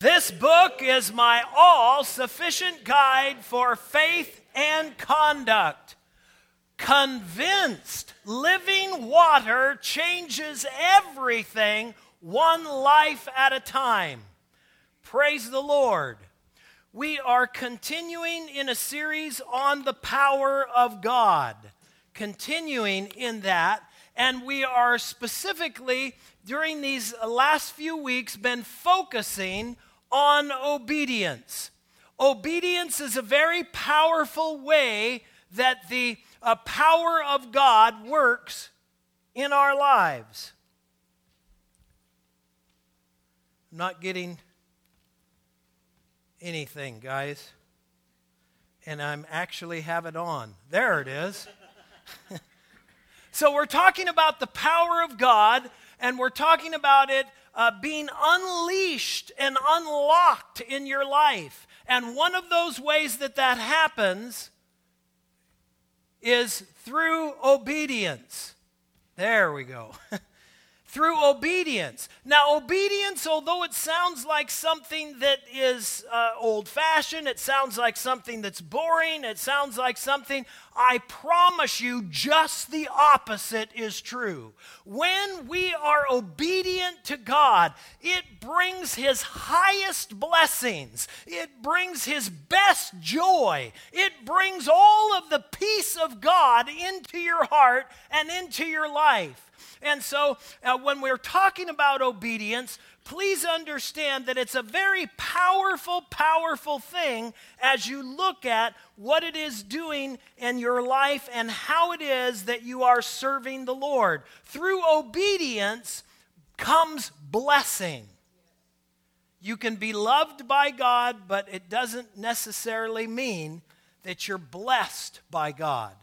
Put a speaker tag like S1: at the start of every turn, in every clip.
S1: This book is my all sufficient guide for faith and conduct. Convinced living water changes everything one life at a time. Praise the Lord. We are continuing in a series on the power of God. Continuing in that, and we are specifically during these last few weeks been focusing on obedience. Obedience is a very powerful way that the uh, power of God works in our lives. I'm not getting anything, guys. And I'm actually have it on. There it is. so we're talking about the power of God, and we're talking about it uh, being unleashed and unlocked in your life. And one of those ways that that happens is through obedience. There we go. through obedience. Now, obedience, although it sounds like something that is uh, old fashioned, it sounds like something that's boring, it sounds like something, I promise you, just the opposite is true. When we are obedient to God, it brings His highest blessings, it brings His best joy, it brings all of the peace of God into your heart and into your life. And so, uh, when we're talking about obedience, please understand that it's a very powerful, powerful thing as you look at what it is doing in your life and how it is that you are serving the Lord. Through obedience comes blessing. You can be loved by God, but it doesn't necessarily mean that you're blessed by God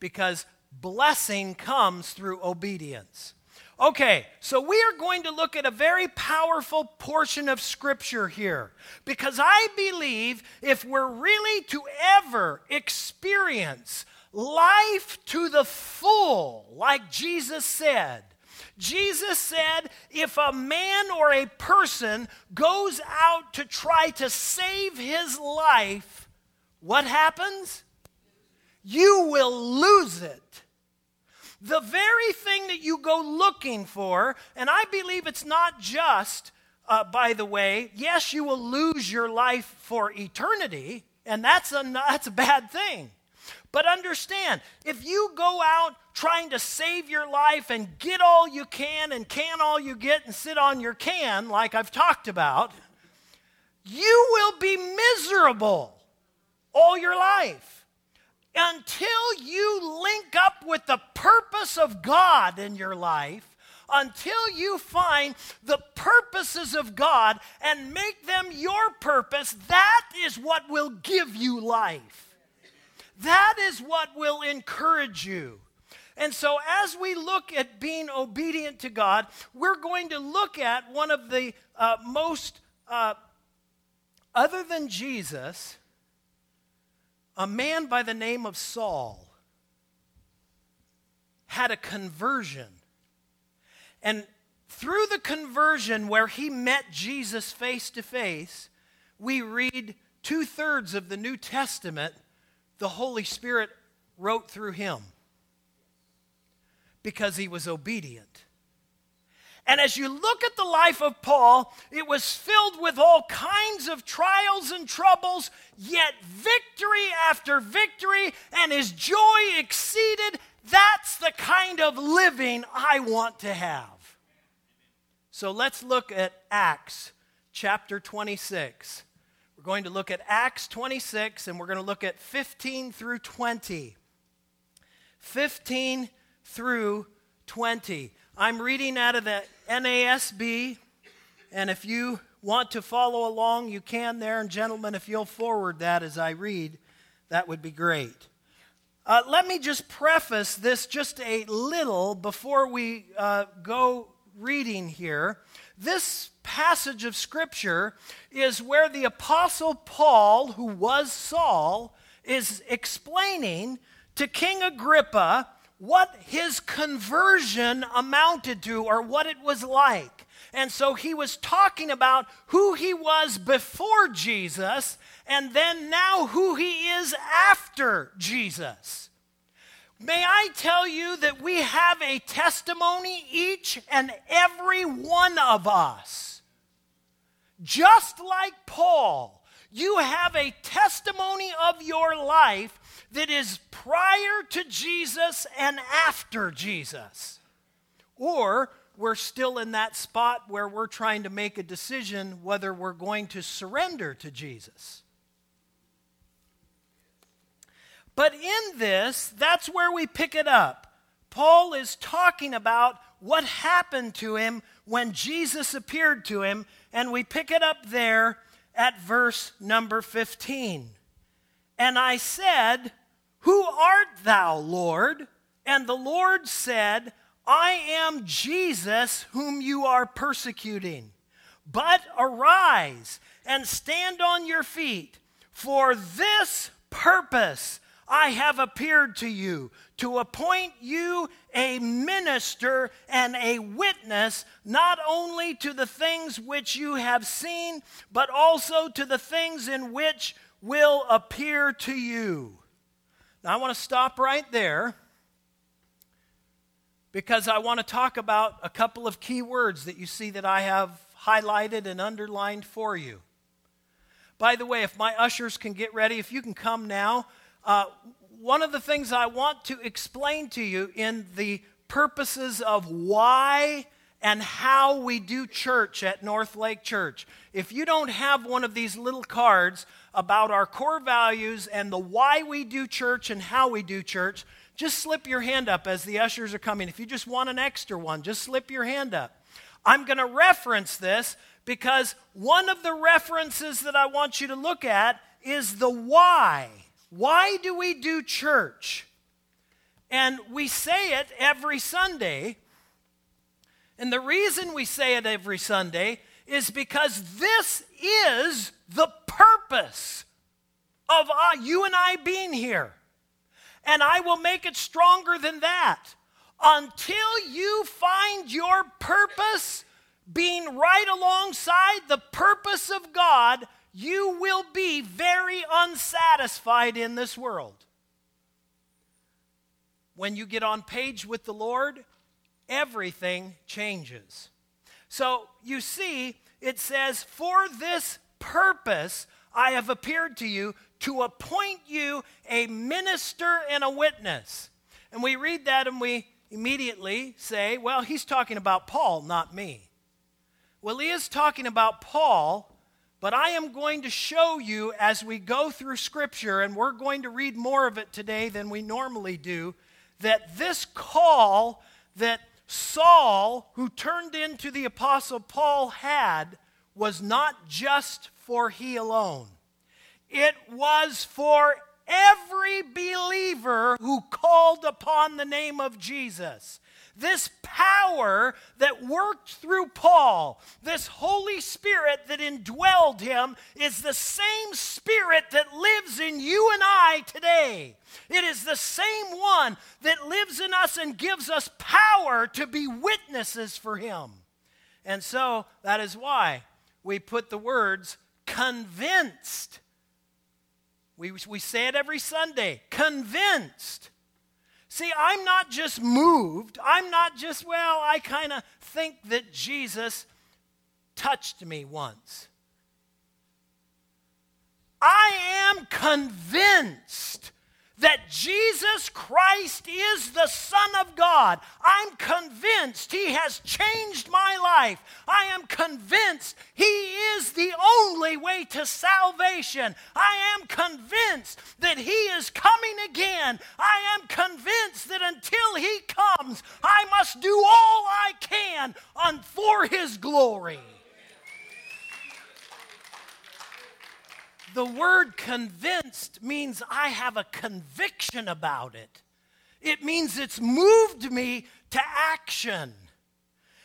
S1: because blessing comes through obedience. Okay, so we are going to look at a very powerful portion of Scripture here because I believe if we're really to ever experience life to the full, like Jesus said, Jesus said, if a man or a person goes out to try to save his life, what happens? You will. The very thing that you go looking for, and I believe it's not just, uh, by the way, yes, you will lose your life for eternity, and that's a, that's a bad thing. But understand, if you go out trying to save your life and get all you can and can all you get and sit on your can, like I've talked about, you will be miserable all your life until you link up with the purpose of God in your life, until you find the purposes of God and make them your purpose, that is what will give you life. That is what will encourage you. And so, as we look at being obedient to God, we're going to look at one of the uh, most, uh, other than Jesus, a man by the name of Saul had a conversion. And through the conversion, where he met Jesus face to face, we read two thirds of the New Testament, the Holy Spirit wrote through him because he was obedient. And as you look at the life of Paul, it was filled with all kinds of trials and troubles, yet victory after victory, and his joy exceeded. That's the kind of living I want to have. So let's look at Acts chapter 26. We're going to look at Acts 26, and we're going to look at 15 through 20. 15 through 20. I'm reading out of the NASB, and if you want to follow along, you can there. And, gentlemen, if you'll forward that as I read, that would be great. Uh, let me just preface this just a little before we uh, go reading here. This passage of Scripture is where the Apostle Paul, who was Saul, is explaining to King Agrippa what his conversion amounted to or what it was like. And so he was talking about who he was before Jesus and then now who he is after Jesus. May I tell you that we have a testimony, each and every one of us. Just like Paul, you have a testimony of your life that is prior to Jesus and after Jesus. Or we're still in that spot where we're trying to make a decision whether we're going to surrender to Jesus. But in this, that's where we pick it up. Paul is talking about what happened to him when Jesus appeared to him, and we pick it up there at verse number 15. And I said, Who art thou, Lord? And the Lord said, I am Jesus whom you are persecuting. But arise and stand on your feet, for this purpose I have appeared to you to appoint you a minister and a witness, not only to the things which you have seen, but also to the things in which will appear to you. Now, I want to stop right there because I want to talk about a couple of key words that you see that I have highlighted and underlined for you. By the way, if my ushers can get ready, if you can come now, uh, one of the things I want to explain to you in the purposes of why and how we do church at North Lake Church. If you don't have one of these little cards about our core values and the why we do church and how we do church, just slip your hand up as the ushers are coming. If you just want an extra one, just slip your hand up. I'm going to reference this because one of the references that I want you to look at is the why. Why do we do church? And we say it every Sunday. And the reason we say it every Sunday is because this is the purpose of uh, you and I being here. And I will make it stronger than that. Until you find your purpose being right alongside the purpose of God, you will be very unsatisfied in this world. When you get on page with the Lord, everything changes. So you see, it says, For this purpose I have appeared to you to appoint you a minister and a witness. And we read that and we immediately say, Well, he's talking about Paul, not me. Well, he is talking about Paul but I am going to show you as we go through Scripture, and we're going to read more of it today than we normally do, that this call that Saul, who turned into the Apostle Paul, had was not just for he alone, it was for every believer who called upon the name of Jesus. This power that worked through Paul, this Holy Spirit that indwelled him, is the same Spirit that lives in you and I today. It is the same one that lives in us and gives us power to be witnesses for him. And so that is why we put the words convinced. We, we say it every Sunday convinced See, I'm not just moved. I'm not just, well, I kind of think that Jesus touched me once. I am convinced that Jesus Christ is the Son of God. I'm convinced He has changed my life. I am convinced He is the only way to salvation. I am convinced that He is coming again. I am convinced that until He comes, I must do all I can uh, for His glory. The word convinced means I have a conviction about it. It means it's moved me to action.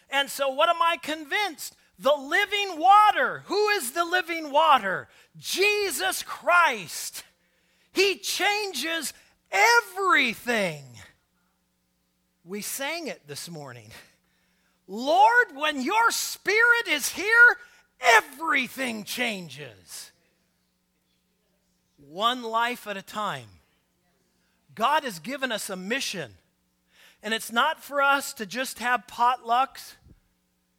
S1: And so, what am I convinced? The living water. Who is the living water? Jesus Christ. He changes everything. We sang it this morning. Lord, when your spirit is here, everything changes. One life at a time. God has given us a mission. And it's not for us to just have potlucks.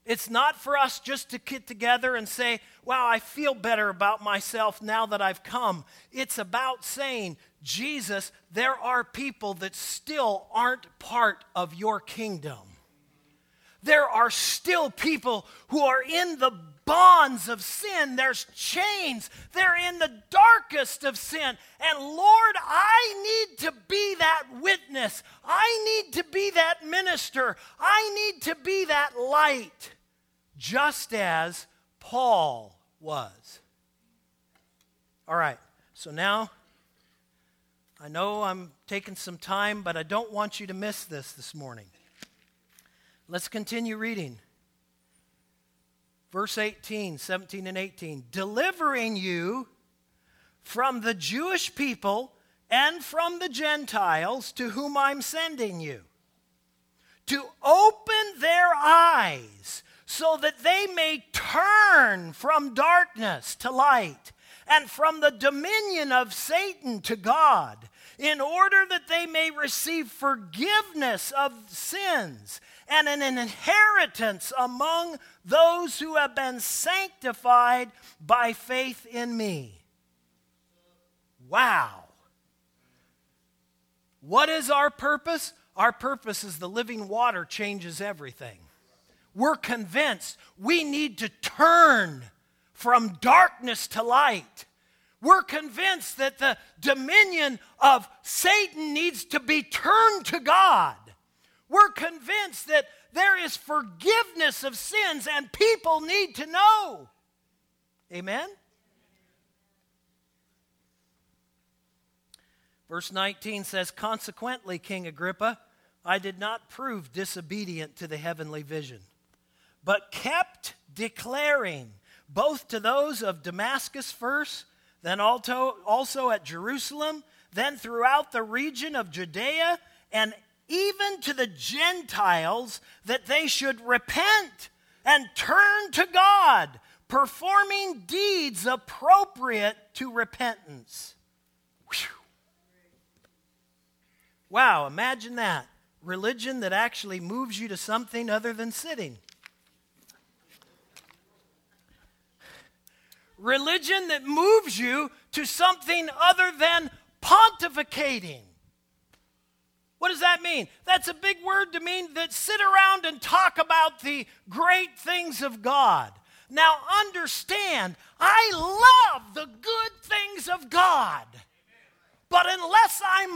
S1: It's not for us just to get together and say, wow, I feel better about myself now that I've come. It's about saying, Jesus, there are people that still aren't part of your kingdom. There are still people who are in the bonds of sin. There's chains. They're in the darkest of sin. And Lord, I need to be that witness. I need to be that minister. I need to be that light, just as Paul was. All right, so now I know I'm taking some time, but I don't want you to miss this this morning. Let's continue reading. Verse 18, 17, and 18. Delivering you from the Jewish people and from the Gentiles to whom I'm sending you, to open their eyes so that they may turn from darkness to light and from the dominion of Satan to God, in order that they may receive forgiveness of sins and an inheritance among those who have been sanctified by faith in me. Wow. What is our purpose? Our purpose is the living water changes everything. We're convinced we need to turn from darkness to light. We're convinced that the dominion of Satan needs to be turned to God. We're convinced that there is forgiveness of sins and people need to know. Amen? Verse 19 says, Consequently, King Agrippa, I did not prove disobedient to the heavenly vision, but kept declaring, both to those of Damascus first, then also, at Jerusalem, then throughout the region of Judea and even to the Gentiles, that they should repent and turn to God, performing deeds appropriate to repentance. Whew. Wow, imagine that. Religion that actually moves you to something other than sitting. Religion that moves you to something other than pontificating. What does that mean? That's a big word to mean that sit around and talk about the great things of God. Now, understand, I love the good things of God. But unless I'm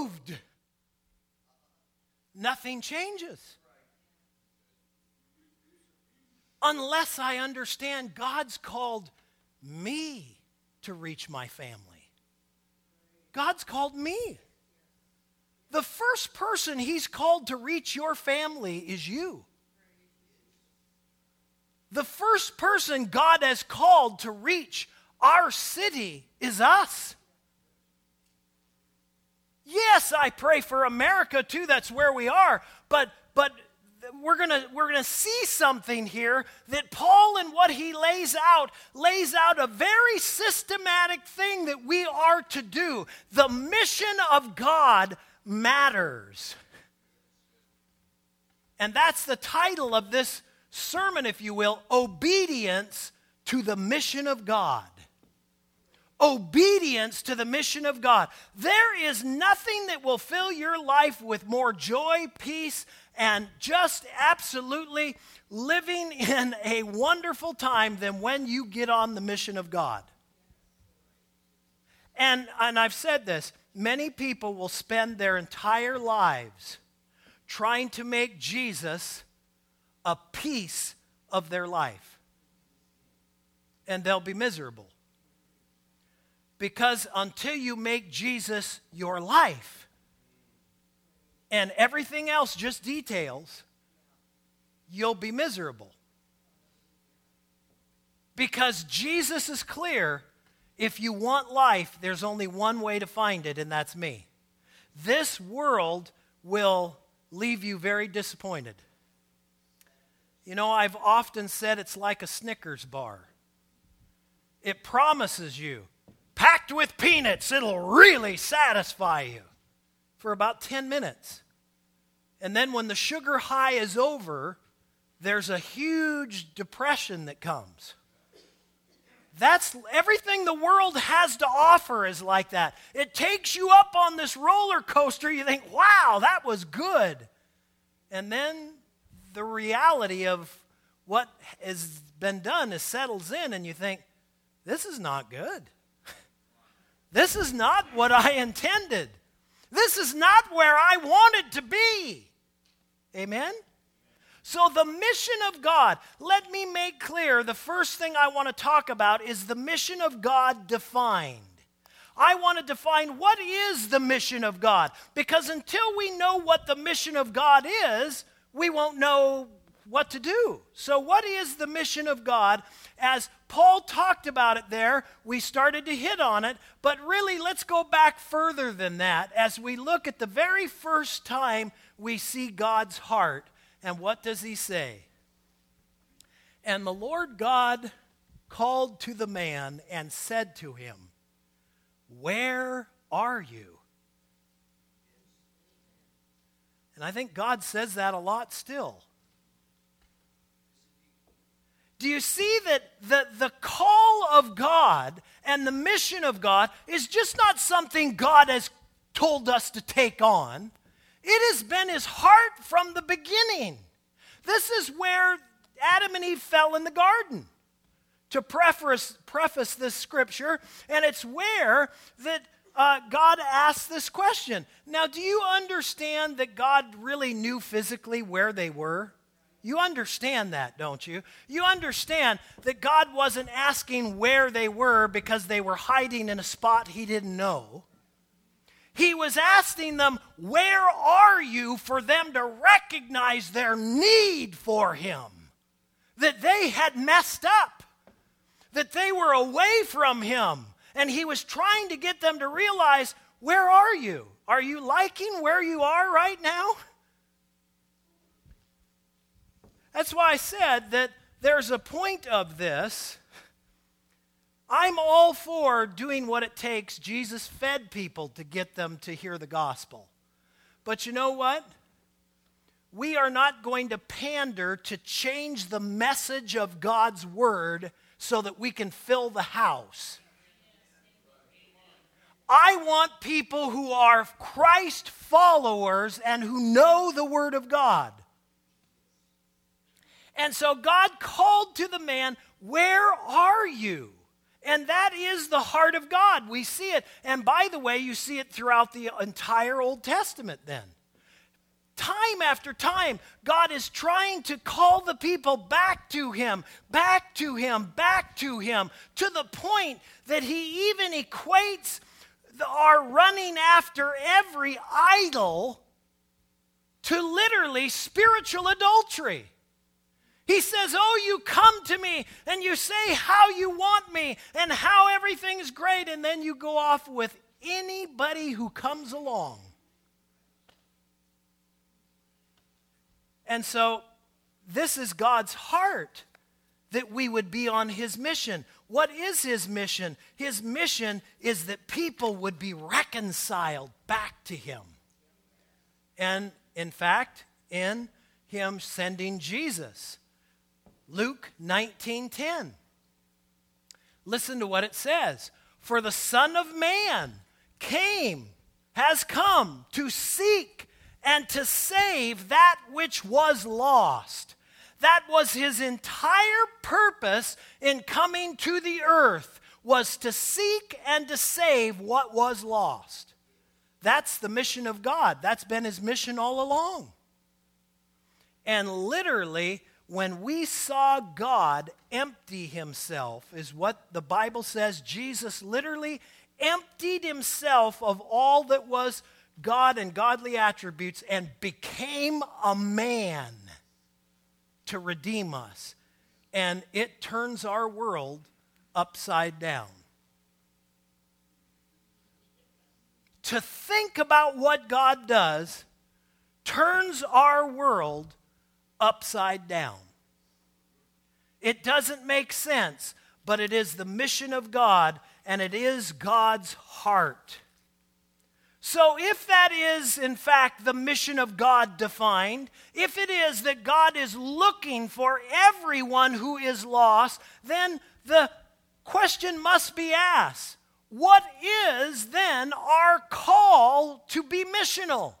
S1: moved, nothing changes. Unless I understand God's called me to reach my family. God's called me. The first person he's called to reach your family is you. The first person God has called to reach our city is us. Yes, I pray for America too, that's where we are, but but we're going to we're going to see something here that Paul and what he lays out lays out a very systematic thing that we are to do. The mission of God matters. And that's the title of this sermon, if you will obedience to the mission of God. Obedience to the mission of God. There is nothing that will fill your life with more joy, peace, and just absolutely living in a wonderful time than when you get on the mission of God. And, and I've said this many people will spend their entire lives trying to make Jesus a piece of their life. And they'll be miserable. Because until you make Jesus your life and everything else just details, you'll be miserable. Because Jesus is clear if you want life, there's only one way to find it, and that's me. This world will leave you very disappointed. You know, I've often said it's like a Snickers bar. It promises you, packed with peanuts, it'll really satisfy you for about 10 minutes. And then when the sugar high is over, there's a huge depression that comes. That's everything the world has to offer is like that. It takes you up on this roller coaster. You think, wow, that was good. And then the reality of what has been done is settles in, and you think, this is not good. This is not what I intended. This is not where I wanted to be. Amen? So, the mission of God, let me make clear the first thing I want to talk about is the mission of God defined. I want to define what is the mission of God because until we know what the mission of God is, we won't know what to do. So, what is the mission of God? As Paul talked about it there, we started to hit on it, but really, let's go back further than that as we look at the very first time we see God's heart and what does he say? And the Lord God called to the man and said to him, Where are you? And I think God says that a lot still. Do you see that the, the call of God and the mission of God is just not something God has told us to take on? It has been his heart from the beginning. This is where Adam and Eve fell in the garden. To preface, preface this scripture, and it's where that uh, God asked this question. Now, do you understand that God really knew physically where they were? You understand that, don't you? You understand that God wasn't asking where they were because they were hiding in a spot he didn't know. He was asking them, Where are you? for them to recognize their need for Him. That they had messed up, that they were away from Him. And He was trying to get them to realize, Where are you? Are you liking where you are right now? That's why I said that there's a point of this I'm all for doing what it takes. Jesus fed people to get them to hear the gospel. But you know what? We are not going to pander to change the message of God's word so that we can fill the house. I want people who are Christ followers and who know the Word of God. And so God called to the man, Where are you? And that is the heart of God. We see it. And by the way, you see it throughout the entire Old Testament then. Time after time, God is trying to call the people back to Him, back to Him, back to Him, to the point that He even equates our running after every idol to literally spiritual adultery. He says, Oh, you come to me and you say how you want me and how everything's great, and then you go off with anybody who comes along. And so, this is God's heart that we would be on His mission. What is His mission? His mission is that people would be reconciled back to Him. And in fact, in Him sending Jesus. Luke 19:10. Listen to what it says. For the Son of Man came, has come to seek and to save that which was lost. That was his entire purpose in coming to the earth was to seek and to save what was lost. That's the mission of God. That's been his mission all along. And literally when we saw God empty himself, is what the Bible says. Jesus literally emptied himself of all that was God and godly attributes and became a man to redeem us. And it turns our world upside down. To think about what God does turns our world upside down. It doesn't make sense, but it is the mission of God and it is God's heart. So, if that is, in fact, the mission of God defined, if it is that God is looking for everyone who is lost, then the question must be asked what is then our call to be missional?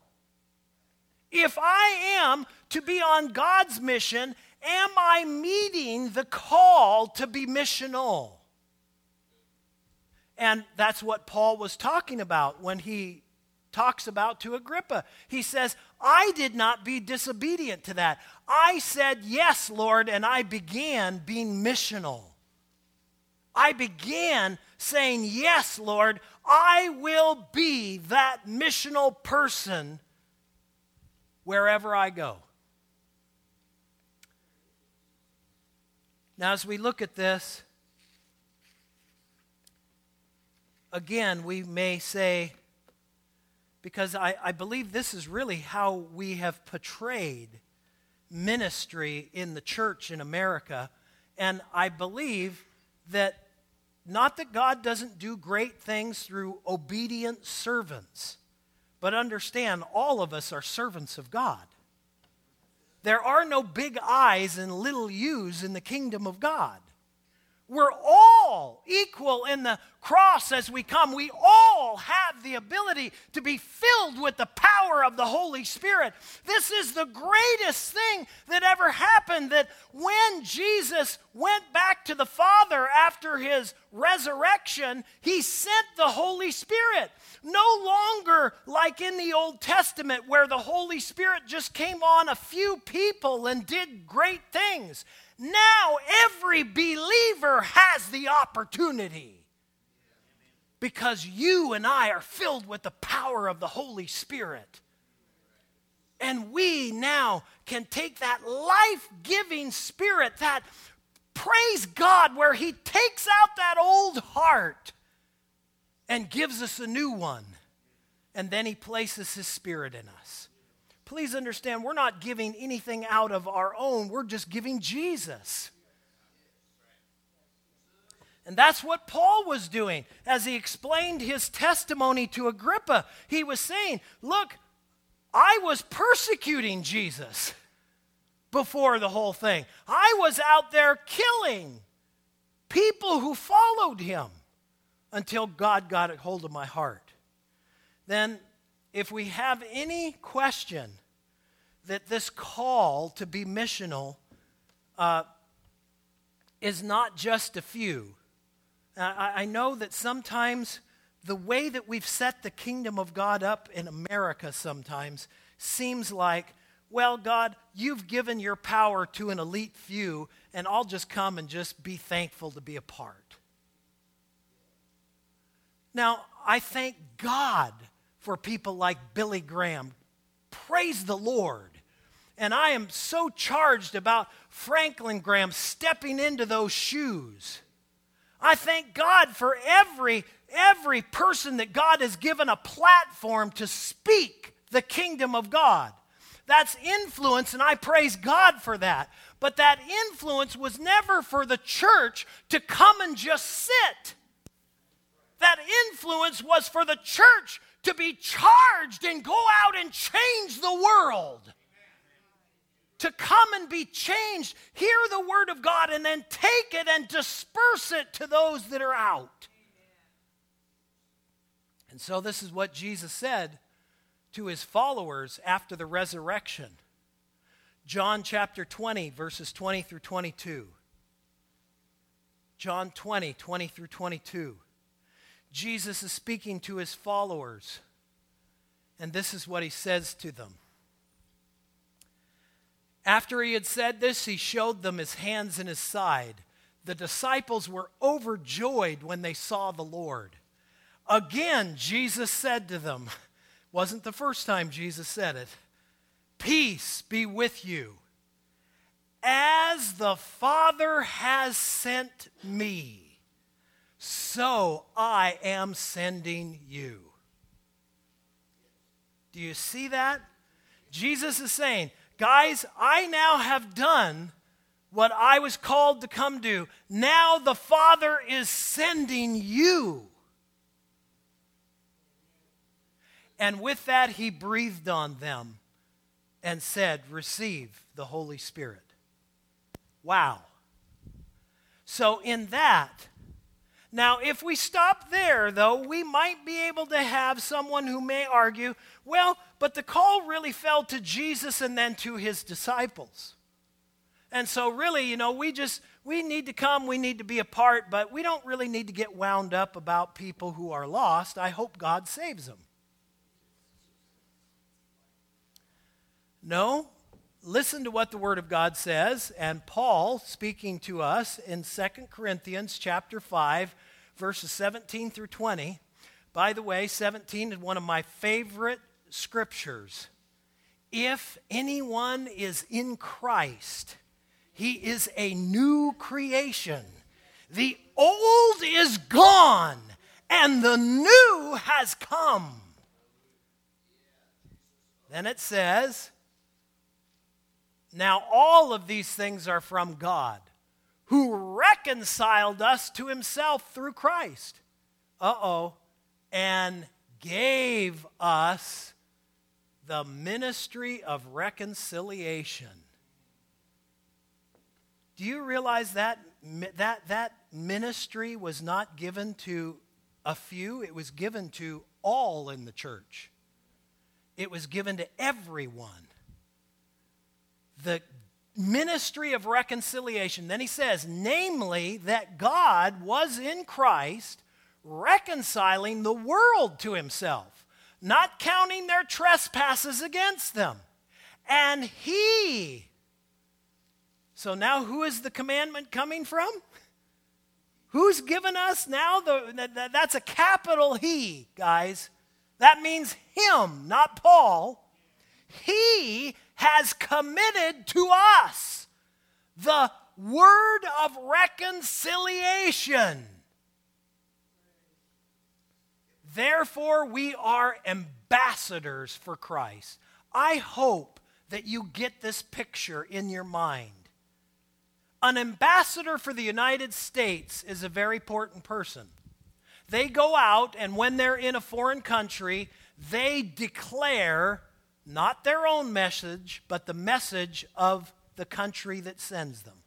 S1: If I am to be on God's mission, am I meeting the call to be missional? And that's what Paul was talking about when he talks about to Agrippa. He says, I did not be disobedient to that. I said, Yes, Lord, and I began being missional. I began saying, Yes, Lord, I will be that missional person wherever I go. Now, as we look at this, again, we may say, because I, I believe this is really how we have portrayed ministry in the church in America. And I believe that not that God doesn't do great things through obedient servants, but understand all of us are servants of God. There are no big I's and little U's in the kingdom of God. We're all equal in the cross as we come. We all have the ability to be filled with the power of the Holy Spirit. This is the greatest thing that ever happened that when Jesus went back to the Father after his resurrection, he sent the Holy Spirit. No longer like in the Old Testament where the Holy Spirit just came on a few people and did great things. Now every believer has the opportunity because you and I are filled with the power of the Holy Spirit. And we now can take that life giving spirit, that praise God, where He takes out that old heart and gives us a new one. And then He places His Spirit in us. Please understand, we're not giving anything out of our own, we're just giving Jesus. And that's what Paul was doing as he explained his testimony to Agrippa. He was saying, Look, I was persecuting Jesus before the whole thing. I was out there killing people who followed him until God got a hold of my heart. Then if we have any question that this call to be missional uh, is not just a few, I, I know that sometimes the way that we've set the kingdom of God up in America sometimes seems like, well, God, you've given your power to an elite few, and I'll just come and just be thankful to be a part. Now, I thank God for people like Billy Graham. Praise the Lord. And I am so charged about Franklin Graham stepping into those shoes. I thank God for every every person that God has given a platform to speak the kingdom of God. That's influence, and I praise God for that. But that influence was never for the church to come and just sit. That influence was for the church to be charged and go out and change the world. To come and be changed, hear the word of God, and then take it and disperse it to those that are out. And so, this is what Jesus said to his followers after the resurrection. John chapter 20, verses 20 through 22. John 20, 20 through 22. Jesus is speaking to his followers, and this is what he says to them. After he had said this, he showed them his hands and his side. The disciples were overjoyed when they saw the Lord. Again, Jesus said to them, wasn't the first time Jesus said it, Peace be with you. As the Father has sent me so I am sending you. Do you see that? Jesus is saying, guys, I now have done what I was called to come do. Now the Father is sending you. And with that, he breathed on them and said, Receive the Holy Spirit. Wow. So, in that, now, if we stop there, though, we might be able to have someone who may argue, well, but the call really fell to Jesus and then to his disciples. And so, really, you know, we just, we need to come, we need to be a part, but we don't really need to get wound up about people who are lost. I hope God saves them. No, listen to what the word of God says and Paul speaking to us in 2 Corinthians chapter 5 verses 17 through 20. By the way, 17 is one of my favorite scriptures. If anyone is in Christ, he is a new creation. The old is gone and the new has come. Then it says, now, all of these things are from God, who reconciled us to himself through Christ. Uh oh. And gave us the ministry of reconciliation. Do you realize that that, that ministry was not given to a few, it was given to all in the church? It was given to everyone the ministry of reconciliation. Then he says, namely, that God was in Christ reconciling the world to himself, not counting their trespasses against them. And he. So now, who is the commandment coming from? Who's given us now? The, that's a capital He, guys. That means Him, not Paul. He has committed to us the word of reconciliation. Therefore, we are ambassadors for Christ. I hope that you get this picture in your mind. An ambassador for the United States is a very important person. They go out, and when they're in a foreign country, they declare not their own message, but the message of the country that sends them.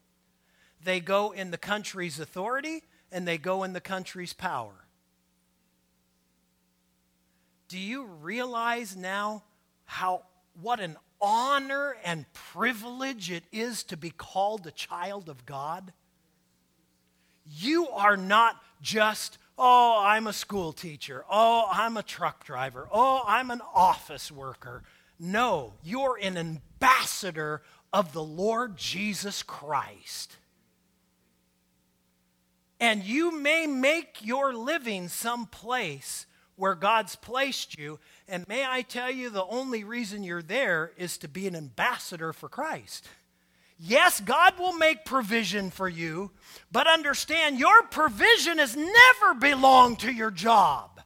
S1: They go in the country's authority and they go in the country's power. Do you realize now how what an honor and privilege it is to be called a child of God? You are not just, oh, I'm a school teacher. Oh, I'm a truck driver. Oh, I'm an office worker. No, you're an ambassador of the Lord Jesus Christ. And you may make your living someplace where God's placed you. And may I tell you, the only reason you're there is to be an ambassador for Christ. Yes, God will make provision for you, but understand your provision has never belonged to your job.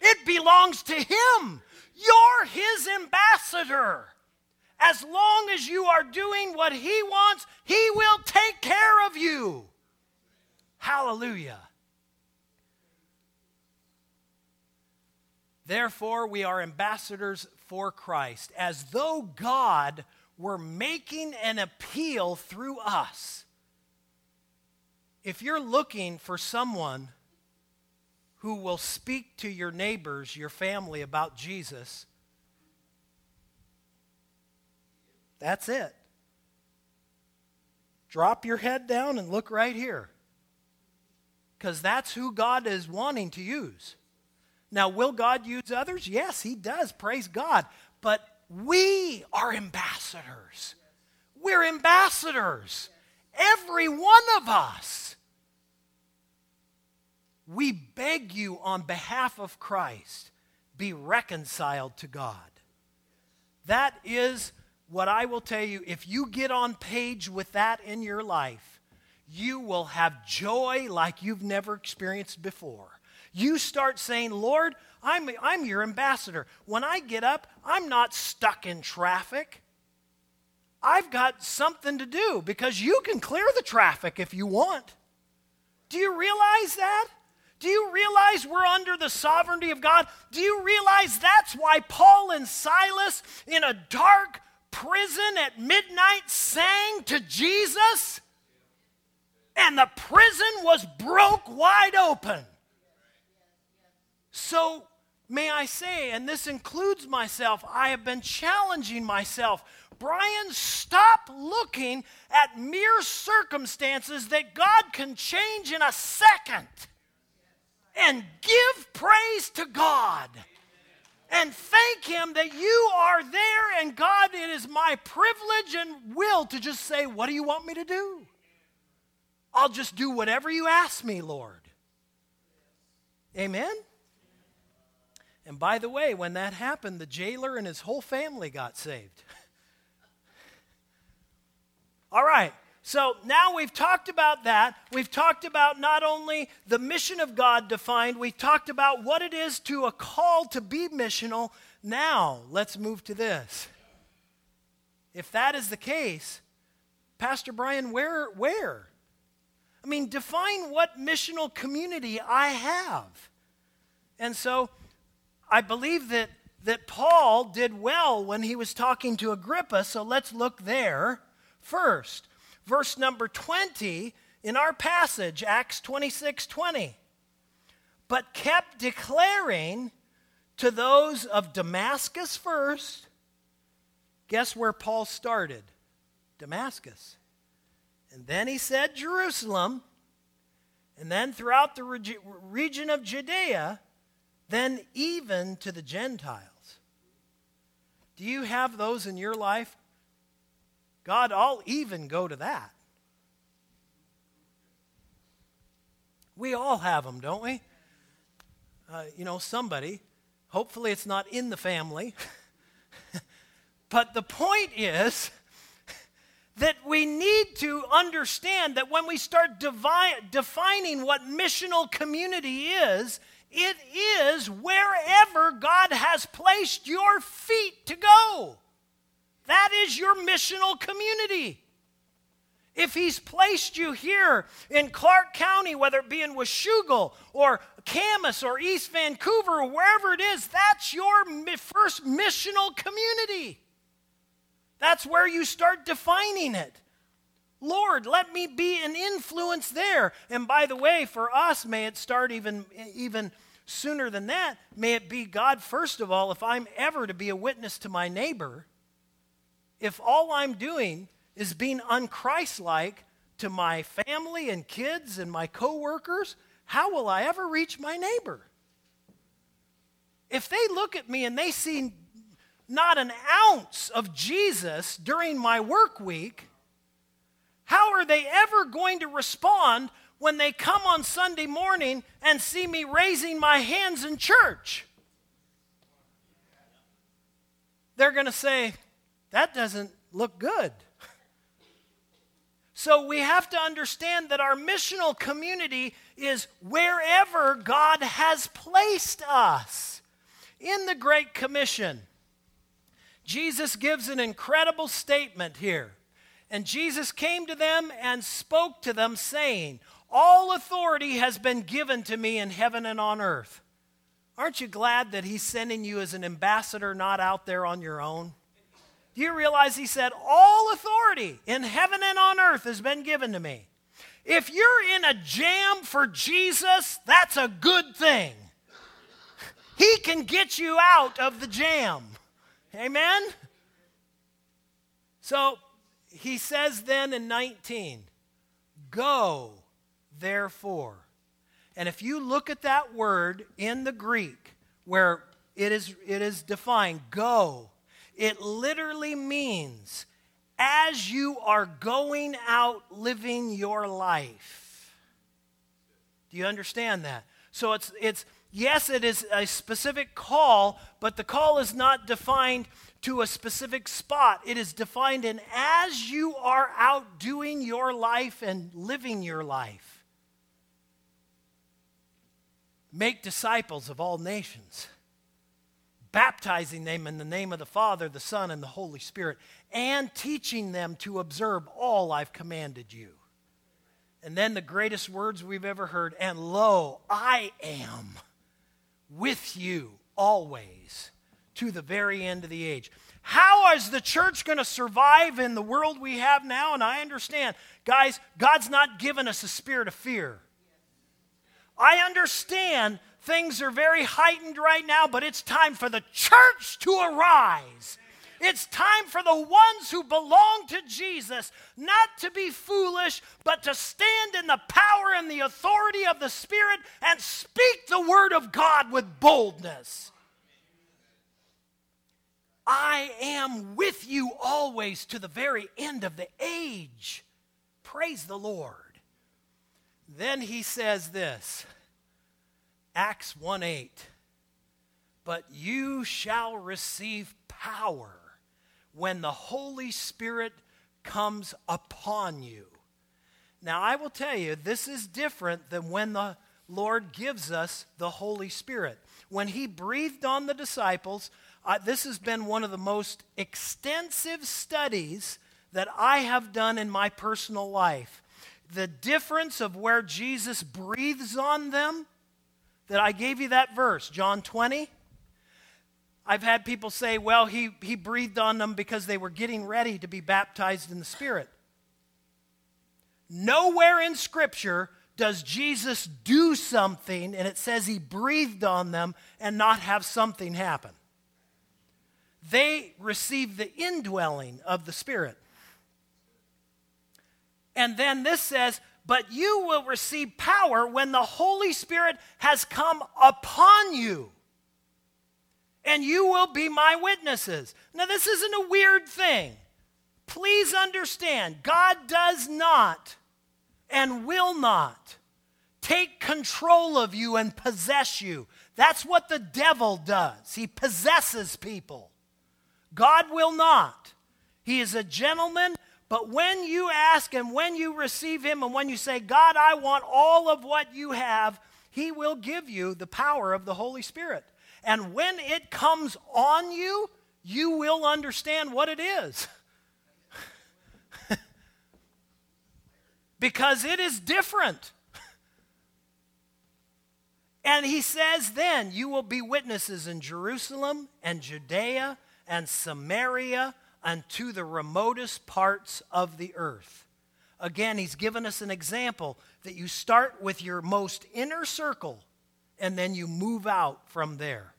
S1: It belongs to Him. You're his ambassador. As long as you are doing what he wants, he will take care of you. Hallelujah. Therefore, we are ambassadors for Christ, as though God were making an appeal through us. If you're looking for someone who will speak to your neighbors, your family about Jesus. That's it. Drop your head down and look right here. Because that's who God is wanting to use. Now, will God use others? Yes, He does. Praise God. But we are ambassadors. We're ambassadors. Every one of us we beg you on behalf of Christ, be reconciled to God. That is what I will tell you. If you get on page with that in your life, you will have joy like you've never experienced before. You start saying, Lord, I'm, I'm your ambassador. When I get up, I'm not stuck in traffic. I've got something to do because you can clear the traffic if you want. Do you realize that? Do you realize we're under the sovereignty of God? Do you realize that's why Paul and Silas in a dark prison at midnight sang to Jesus? And the prison was broke wide open. So, may I say, and this includes myself, I have been challenging myself. Brian, stop looking at mere circumstances that God can change in a second and give praise to God and thank Him that you are there. And God, it is my privilege and will to just say, What do you want me to do? I'll just do whatever you ask me, Lord. Amen? And by the way, when that happened, the jailer and his whole family got saved. All right. So now we've talked about that. We've talked about not only the mission of God defined, we've talked about what it is to a call to be missional. Now, let's move to this. If that is the case, Pastor Brian, where where? I mean, define what missional community I have. And so I believe that that Paul did well when he was talking to Agrippa, so let's look there first verse number 20 in our passage, Acts 26 20. But kept declaring to those of Damascus first. Guess where Paul started? Damascus. And then he said Jerusalem, and then throughout the reg- region of Judea, then even to the Gentiles. Do you have those in your life? God, I'll even go to that. We all have them, don't we? Uh, you know, somebody. Hopefully, it's not in the family. but the point is that we need to understand that when we start devi- defining what missional community is, it is wherever God has placed your feet to go. That is your missional community. If he's placed you here in Clark County, whether it be in Washougal or Camas or East Vancouver or wherever it is, that's your first missional community. That's where you start defining it. Lord, let me be an influence there. And by the way, for us, may it start even, even sooner than that. May it be God, first of all, if I'm ever to be a witness to my neighbor if all I'm doing is being unchristlike to my family and kids and my coworkers, how will I ever reach my neighbor? If they look at me and they see not an ounce of Jesus during my work week, how are they ever going to respond when they come on Sunday morning and see me raising my hands in church? They're going to say, that doesn't look good. So we have to understand that our missional community is wherever God has placed us. In the Great Commission, Jesus gives an incredible statement here. And Jesus came to them and spoke to them, saying, All authority has been given to me in heaven and on earth. Aren't you glad that He's sending you as an ambassador, not out there on your own? Do you realize he said, All authority in heaven and on earth has been given to me? If you're in a jam for Jesus, that's a good thing. He can get you out of the jam. Amen? So he says then in 19, Go, therefore. And if you look at that word in the Greek, where it is, it is defined, go, it literally means as you are going out living your life. Do you understand that? So it's it's yes, it is a specific call, but the call is not defined to a specific spot. It is defined in as you are out doing your life and living your life. Make disciples of all nations baptizing them in the name of the Father, the Son, and the Holy Spirit, and teaching them to observe all I've commanded you. And then the greatest words we've ever heard, and lo, I am with you always to the very end of the age. How is the church going to survive in the world we have now? And I understand, guys, God's not given us a spirit of fear. I understand things are very heightened right now, but it's time for the church to arise. It's time for the ones who belong to Jesus not to be foolish, but to stand in the power and the authority of the Spirit and speak the word of God with boldness. I am with you always to the very end of the age. Praise the Lord. Then he says this Acts 1 8. But you shall receive power when the Holy Spirit comes upon you. Now, I will tell you, this is different than when the Lord gives us the Holy Spirit. When He breathed on the disciples, uh, this has been one of the most extensive studies that I have done in my personal life. The difference of where Jesus breathes on them, that I gave you that verse, John 20. I've had people say, well, he, he breathed on them because they were getting ready to be baptized in the Spirit. Nowhere in Scripture does Jesus do something and it says he breathed on them and not have something happen they receive the indwelling of the Spirit. And then this says, But you will receive power when the Holy Spirit has come upon you, and you will be my witnesses. Now, this isn't a weird thing. Please understand, God does not and will not take control of you and possess you. That's what the devil does. He possesses people. God will not. He is a gentleman, but when you ask and when you receive Him and when you say, God, I want all of what you have, He will give you the power of the Holy Spirit. And when it comes on you, you will understand what it is. because it is different. And he says, then you will be witnesses in Jerusalem and Judea and Samaria and to the remotest parts of the earth. Again, he's given us an example that you start with your most inner circle and then you move out from there.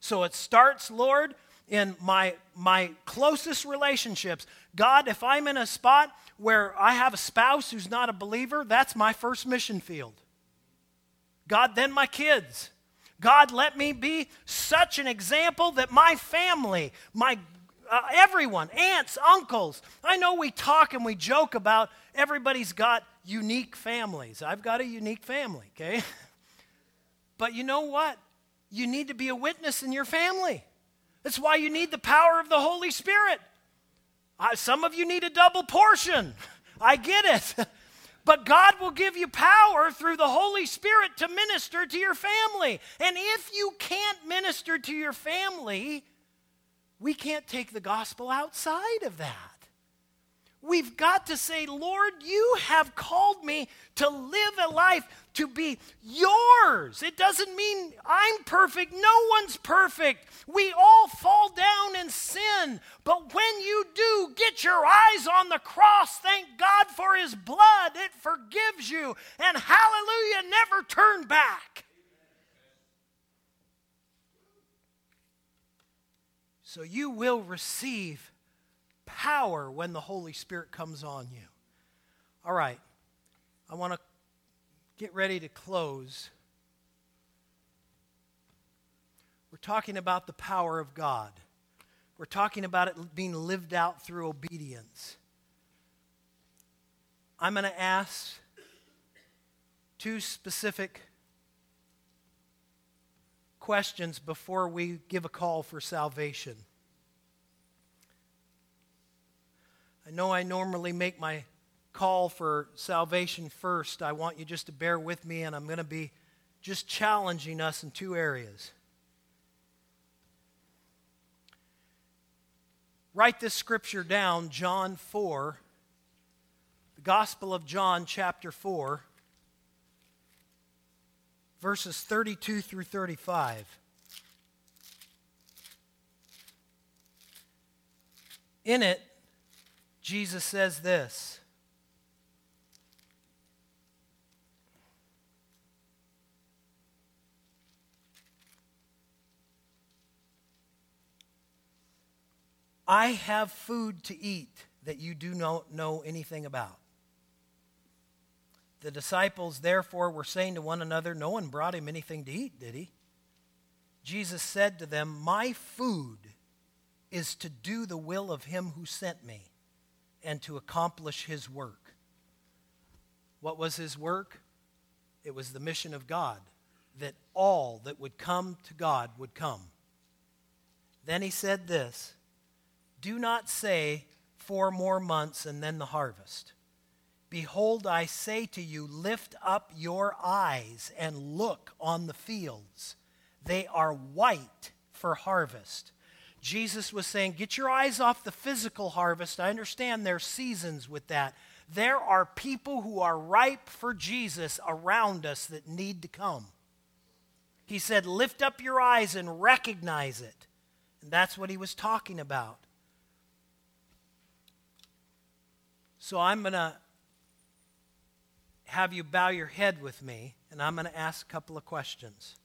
S1: So it starts, Lord, in my, my closest relationships. God, if I'm in a spot where I have a spouse who's not a believer, that's my first mission field. God, then my kids. God, let me be such an example that my family, my uh, everyone, aunts, uncles. I know we talk and we joke about everybody's got unique families. I've got a unique family, okay? But you know what? You need to be a witness in your family. That's why you need the power of the Holy Spirit. Uh, some of you need a double portion. I get it. But God will give you power through the Holy Spirit to minister to your family. And if you can't minister to your family, we can't take the gospel outside of that. We've got to say, Lord, you have called me to live a life to be yours. It doesn't mean I'm perfect. No one's perfect. We all fall down and sin. But when you do, get your eyes on the cross. Thank God for his blood. It forgives you. And hallelujah, never turn back. So you will receive power when the Holy Spirit comes on you. All right. I want to get ready to close, we're talking about the power of God. We're talking about it being lived out through obedience. I'm going to ask two specific questions before we give a call for salvation. I know I normally make my call for salvation first. I want you just to bear with me, and I'm going to be just challenging us in two areas. Write this scripture down, John 4, the Gospel of John, chapter 4 verses 32 through 35. In it, Jesus says this. I have food to eat that you do not know anything about. The disciples, therefore, were saying to one another, No one brought him anything to eat, did he? Jesus said to them, My food is to do the will of him who sent me and to accomplish his work. What was his work? It was the mission of God, that all that would come to God would come. Then he said this do not say, Four more months and then the harvest. Behold, I say to you, lift up your eyes and look on the fields. They are white for harvest. Jesus was saying, Get your eyes off the physical harvest. I understand there's seasons with that. There are people who are ripe for Jesus around us that need to come. He said, Lift up your eyes and recognize it. And that's what he was talking about. So I'm going to have you bow your head with me, and I'm going to ask a couple of questions.